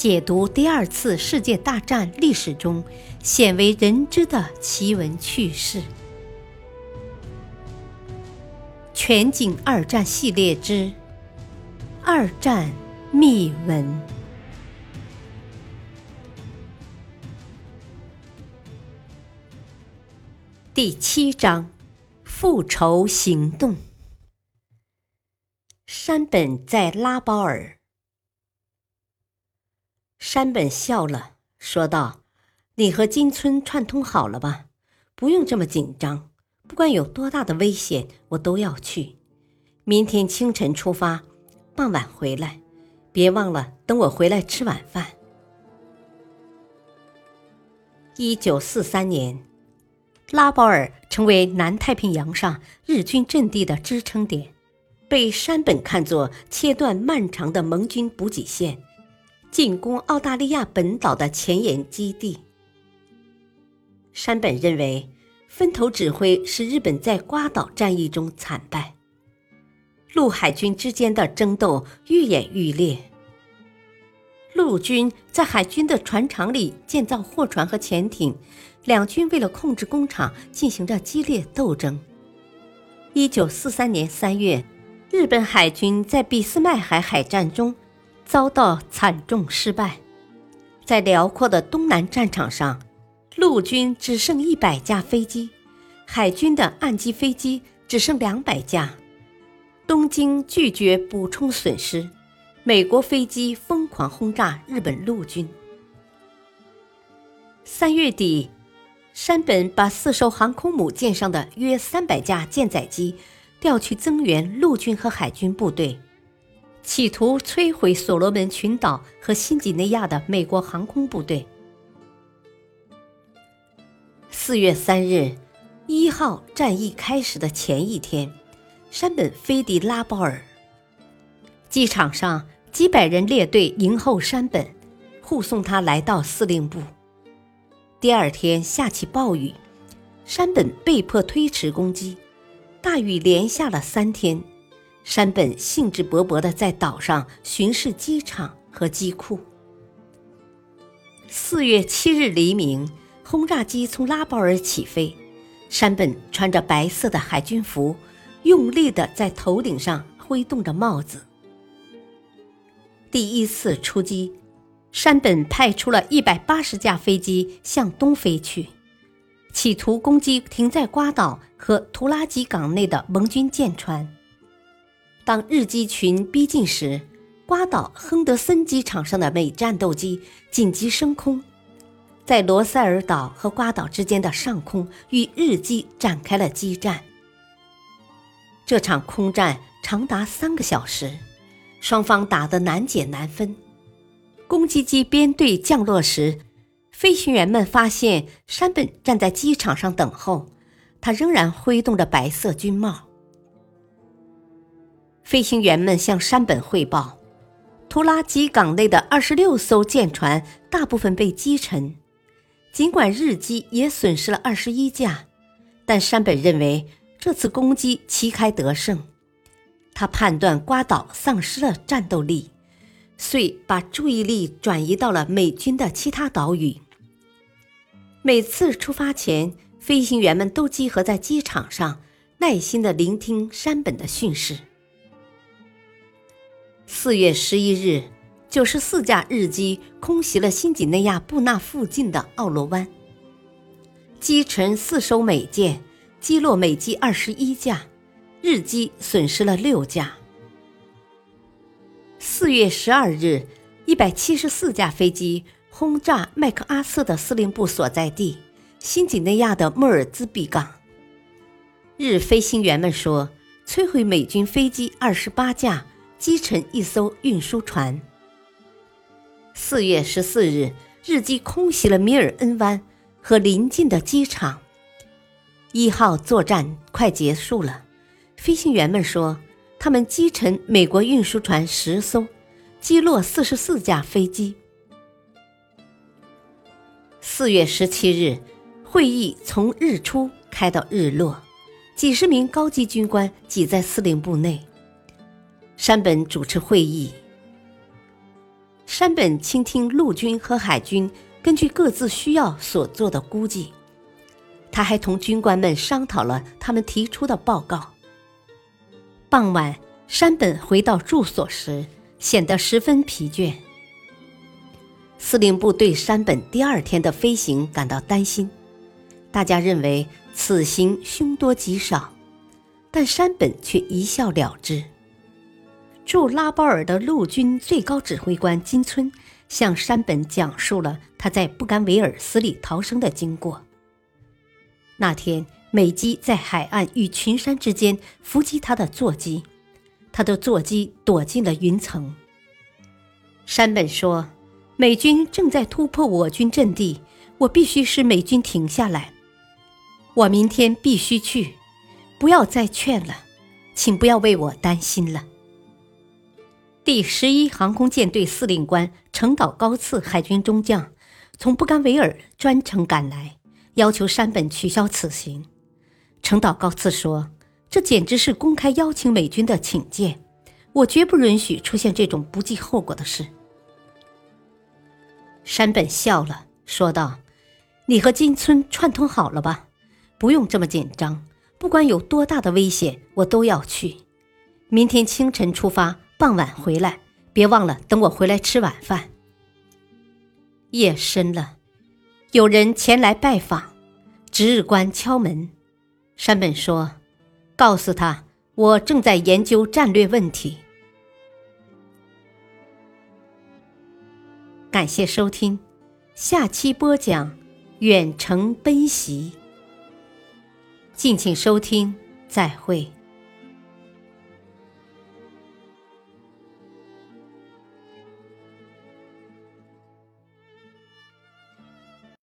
解读第二次世界大战历史中鲜为人知的奇闻趣事。全景二战系列之《二战秘闻》第七章：复仇行动。山本在拉包尔。山本笑了，说道：“你和金村串通好了吧？不用这么紧张。不管有多大的危险，我都要去。明天清晨出发，傍晚回来。别忘了等我回来吃晚饭。”一九四三年，拉包尔成为南太平洋上日军阵地的支撑点，被山本看作切断漫长的盟军补给线。进攻澳大利亚本岛的前沿基地。山本认为，分头指挥使日本在瓜岛战役中惨败，陆海军之间的争斗愈演愈烈。陆军在海军的船厂里建造货船和潜艇，两军为了控制工厂进行着激烈斗争。一九四三年三月，日本海军在俾斯麦海海战中。遭到惨重失败，在辽阔的东南战场上，陆军只剩一百架飞机，海军的岸基飞机只剩两百架。东京拒绝补充损失，美国飞机疯狂轰炸日本陆军。三月底，山本把四艘航空母舰上的约三百架舰载机调去增援陆军和海军部队。企图摧毁所罗门群岛和新几内亚的美国航空部队。四月三日，一号战役开始的前一天，山本飞抵拉包尔。机场上，几百人列队迎候山本，护送他来到司令部。第二天下起暴雨，山本被迫推迟攻击，大雨连下了三天。山本兴致勃勃地在岛上巡视机场和机库。四月七日黎明，轰炸机从拉包尔起飞，山本穿着白色的海军服，用力地在头顶上挥动着帽子。第一次出击，山本派出了一百八十架飞机向东飞去，企图攻击停在瓜岛和图拉吉港内的盟军舰船。当日机群逼近时，瓜岛亨德森机场上的美战斗机紧急升空，在罗塞尔岛和瓜岛之间的上空与日机展开了激战。这场空战长达三个小时，双方打得难解难分。攻击机编队降落时，飞行员们发现山本站在机场上等候，他仍然挥动着白色军帽。飞行员们向山本汇报，图拉吉港内的二十六艘舰船大部分被击沉，尽管日机也损失了二十一架，但山本认为这次攻击旗开得胜。他判断瓜岛丧失了战斗力，遂把注意力转移到了美军的其他岛屿。每次出发前，飞行员们都集合在机场上，耐心地聆听山本的训示。四月十一日，九十四架日机空袭了新几内亚布纳附近的奥罗湾，击沉四艘美舰，击落美机二十一架，日机损失了六架。四月十二日，一百七十四架飞机轰炸麦克阿瑟的司令部所在地新几内亚的莫尔兹比港。日飞行员们说，摧毁美军飞机二十八架。击沉一艘运输船。四月十四日，日机空袭了米尔恩湾和邻近的机场。一号作战快结束了，飞行员们说，他们击沉美国运输船十艘，击落四十四架飞机。四月十七日，会议从日出开到日落，几十名高级军官挤在司令部内。山本主持会议。山本倾听陆军和海军根据各自需要所做的估计，他还同军官们商讨了他们提出的报告。傍晚，山本回到住所时，显得十分疲倦。司令部对山本第二天的飞行感到担心，大家认为此行凶多吉少，但山本却一笑了之。驻拉包尔的陆军最高指挥官金村向山本讲述了他在布干维尔死里逃生的经过。那天，美机在海岸与群山之间伏击他的座机，他的座机躲进了云层。山本说：“美军正在突破我军阵地，我必须使美军停下来。我明天必须去，不要再劝了，请不要为我担心了。”第十一航空舰队司令官程岛高次海军中将从布干维尔专程赶来，要求山本取消此行。程岛高次说：“这简直是公开邀请美军的请柬，我绝不允许出现这种不计后果的事。”山本笑了，说道：“你和金村串通好了吧？不用这么紧张，不管有多大的危险，我都要去。明天清晨出发。”傍晚回来，别忘了等我回来吃晚饭。夜深了，有人前来拜访，值日官敲门。山本说：“告诉他，我正在研究战略问题。”感谢收听，下期播讲远程奔袭。敬请收听，再会。